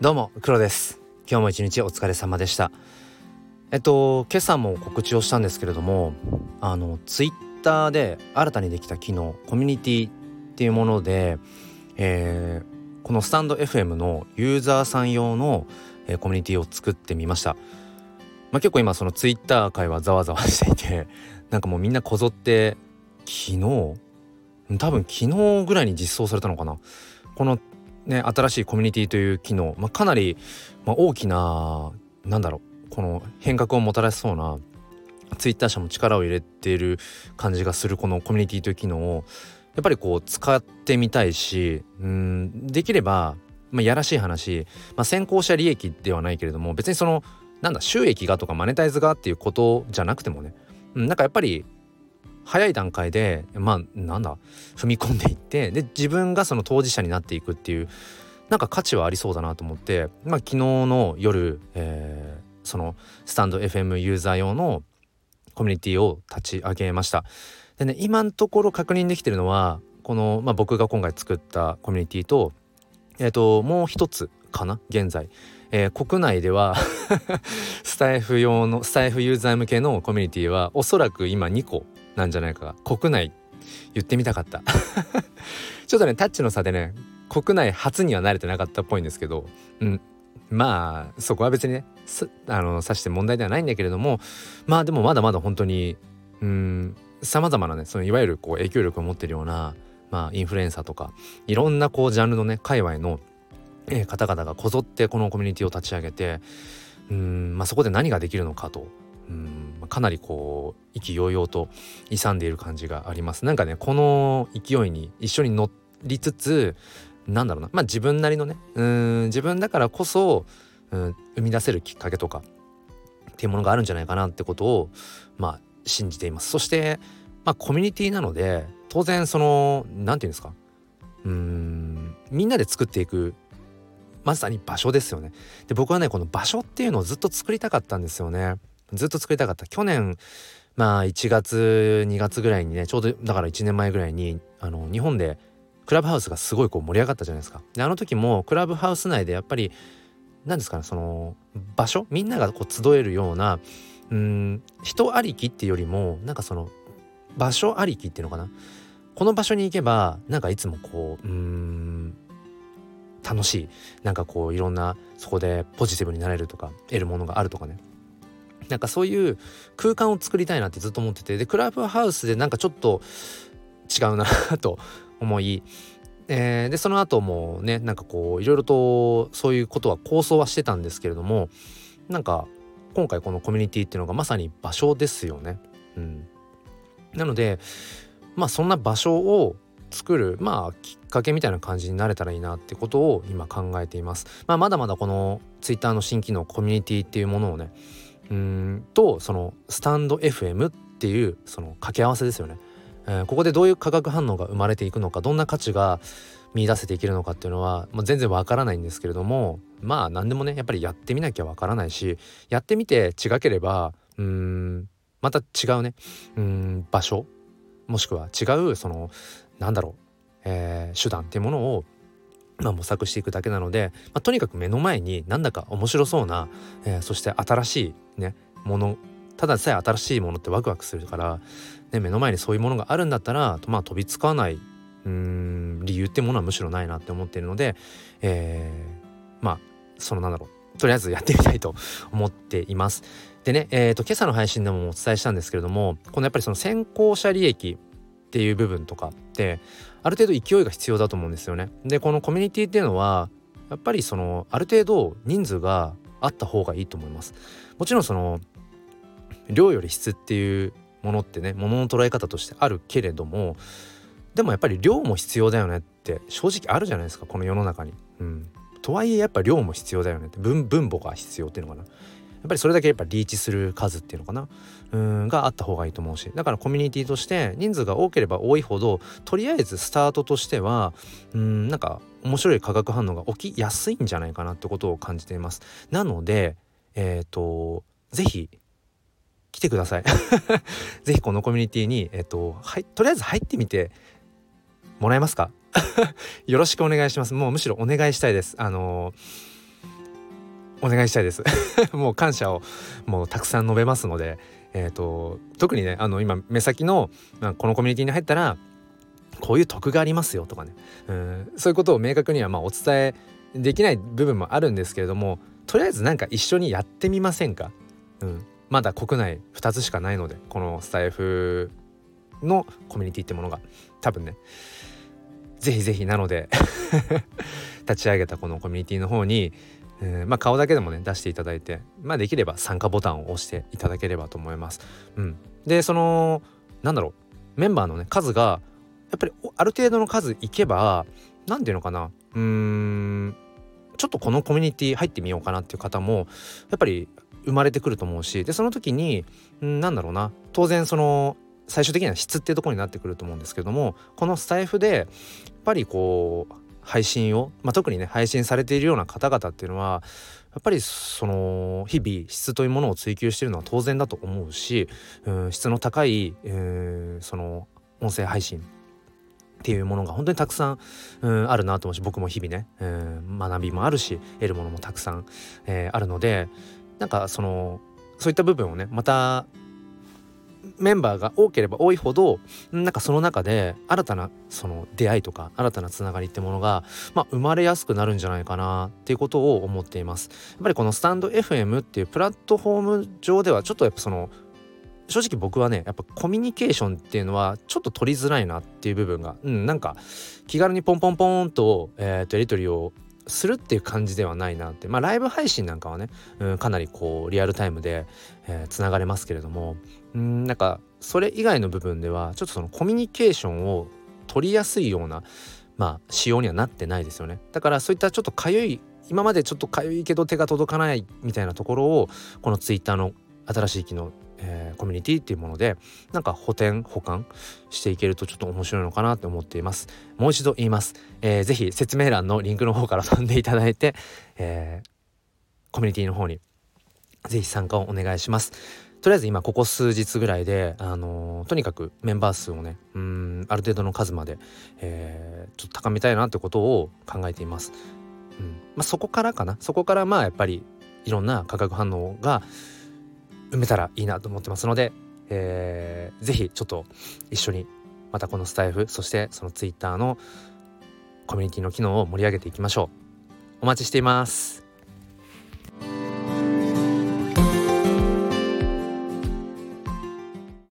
どうも黒です。今日も一日お疲れ様でした。えっと今朝も告知をしたんですけれどもあのツイッターで新たにできた機能コミュニティっていうもので、えー、このスタンド FM のユーザーさん用の、えー、コミュニティを作ってみました。まあ、結構今そのツイッター界はざわざわしていてなんかもうみんなこぞって昨日多分昨日ぐらいに実装されたのかな。このね、新しいコミュニティという機能、まあ、かなり、まあ、大きななんだろうこの変革をもたらしそうなツイッター社も力を入れている感じがするこのコミュニティという機能をやっぱりこう使ってみたいしうんできれば、まあ、やらしい話、まあ、先行者利益ではないけれども別にそのなんだ収益がとかマネタイズがっていうことじゃなくてもね、うん、なんかやっぱり早い段階でまあなんだ踏み込んでいってで自分がその当事者になっていくっていうなんか価値はありそうだなと思って、まあ、昨日の夜、えー、そのスタンド FM ユーザー用のコミュニティを立ち上げました。でね今のところ確認できてるのはこの、まあ、僕が今回作ったコミュニティと,、えーと、もう一つかな現在。えー、国内では スタイフ用のスタイフユーザー向けのコミュニティはおそらく今2個なんじゃないか国内言ってみたかった。ちょっとねタッチの差でね国内初には慣れてなかったっぽいんですけど、うん、まあそこは別にねあの指して問題ではないんだけれどもまあでもまだまだ本当にうんさまざまなねそのいわゆるこう影響力を持ってるような、まあ、インフルエンサーとかいろんなこうジャンルのね界隈の、えー、方々がこぞってこのコミュニティを立ち上げてうん、まあ、そこで何ができるのかとうん。かなりこう意気揚々と勇んでいる感じがあります。なんかねこの勢いに一緒に乗りつつなんだろうなまあ自分なりのねうん自分だからこそうん生み出せるきっかけとかっていうものがあるんじゃないかなってことをまあ信じています。そしてまあコミュニティなので当然その何て言うんですかうんみんなで作っていくまさに場所ですよね。で僕はねこの場所っていうのをずっと作りたかったんですよね。ずっと作りたかった。去年まあ1月2月ぐらいにねちょうどだから1年前ぐらいにあの日本でクラブハウスがすごいこう盛り上がったじゃないですか。であの時もクラブハウス内でやっぱり何ですかねその場所みんながこう集えるようなうん人ありきっていうよりもなんかその場所ありきっていうのかな。この場所に行けばなんかいつもこううん楽しい。なんかこういろんなそこでポジティブになれるとか得るものがあるとかね。なんかそういう空間を作りたいなってずっと思っててでクラブハウスでなんかちょっと違うなと思い、えー、でその後もねなんかこういろいろとそういうことは構想はしてたんですけれどもなんか今回このコミュニティっていうのがまさに場所ですよね。うん、なのでまあそんな場所を作るまあきっかけみたいな感じになれたらいいなってことを今考えています。まあ、まだまだこの Twitter の新機能コミュニティっていうものをねうんとそのスタンド FM っていうその掛け合わせですよね、えー、ここでどういう化学反応が生まれていくのかどんな価値が見出せていけるのかっていうのは、まあ、全然わからないんですけれどもまあ何でもねやっぱりやってみなきゃわからないしやってみて違ければうんまた違うねうん場所もしくは違うそのなんだろう、えー、手段っていうものをまあ、模索していくだけなので、まあ、とにかく目の前になんだか面白そうな、えー、そして新しいねものたださえ新しいものってワクワクするから、ね、目の前にそういうものがあるんだったら、まあ、飛びつかないうん理由ってものはむしろないなって思っているので、えー、まあそのなんだろうとりあえずやってみたいと思っています。でね、えーと、今朝の配信でもお伝えしたんですけれどもこのやっぱりその先行者利益っていう部分とかってある程度勢いが必要だと思うんですよね。でこのコミュニティっていうのはやっぱりそのある程度人数があった方がいいと思います。もちろんその量より質っていうものってねものの捉え方としてあるけれどもでもやっぱり量も必要だよねって正直あるじゃないですかこの世の中に。うん、とはいえやっぱ量も必要だよねって分分母が必要っていうのかな。やっぱりそれだけやっぱリーチする数っていうのかな？うんがあった方がいいと思うし。だからコミュニティとして人数が多ければ多いほどとりあえずスタートとしてはうんなんか面白い化学反応が起きやすいんじゃないかなってことを感じています。なのでえっ、ー、と是非来てください。是非このコミュニティにえっ、とはいとりあえず入ってみてもらえますか？よろしくお願いします。もうむしろお願いしたいです。あのーお願いしたいです。もう感謝をもうたくさん述べますのでえーと、特にねあの今目先の、まあ、このコミュニティに入ったらこういう得がありますよとかね。うんそういうことを明確にはまあお伝えできない部分もあるんですけれどもとりあえずなんか一緒にやってみませんか、うん、まだ国内2つしかないのでこのスタイフのコミュニティってものが。多分ね。ぜひぜひなので 立ち上げたこのコミュニティの方にえー、まあ、顔だけでもね出していただいて、まあ、できれば参加ボタンを押していただければと思います。うん、でそのなんだろうメンバーのね数がやっぱりある程度の数いけば何て言うのかなうーんちょっとこのコミュニティ入ってみようかなっていう方もやっぱり生まれてくると思うしでその時にんなんだろうな当然その最終的には質っていうところになってくると思うんですけどもこのスタイフでやっぱりこう配信を、まあ、特にね配信されているような方々っていうのはやっぱりその日々質というものを追求しているのは当然だと思うし、うん、質の高い、えー、その音声配信っていうものが本当にたくさん、うん、あるなと思うし僕も日々ね、うん、学びもあるし得るものもたくさん、えー、あるのでなんかそのそういった部分をねまたメンバーが多ければ多いほどなんかその中で新たなその出会いとか新たなつながりってものが、まあ、生まれやすくなるんじゃないかなっていうことを思っています。やっぱりこのスタンド FM っていうプラットフォーム上ではちょっとやっぱその正直僕はねやっぱコミュニケーションっていうのはちょっと取りづらいなっていう部分がうんなんか気軽にポンポンポンと,、えー、とやり取りをするっていう感じではないなって。まあライブ配信なんかはね、うん、かなりこうリアルタイムでつな、えー、がれますけれども。うんなんかそれ以外の部分ではちょっとそのコミュニケーションを取りやすいようなまあ仕様にはなってないですよね。だからそういったちょっとかゆい今までちょっとかゆいけど手が届かないみたいなところをこのツイッターの新しい機能えー、コミュニティっていうものでなんか補填補完していけるとちょっと面白いのかなって思っています。もう一度言います、えー、ぜひ説明欄のリンクの方から飛んでいただいて、えー、コミュニティの方にぜひ参加をお願いします。とりあえず今ここ数日ぐらいで、あのー、とにかくメンバー数をねうんある程度の数まで、えー、ちょっと高めたいなってことを考えています。うん。まあ、そこからかな。そこからまあやっぱりいろんな化学反応が埋めたらいいなと思ってますので、えー、ぜひちょっと一緒にまたこのスタイフそしてそのツイッターのコミュニティの機能を盛り上げていきましょう。お待ちしています。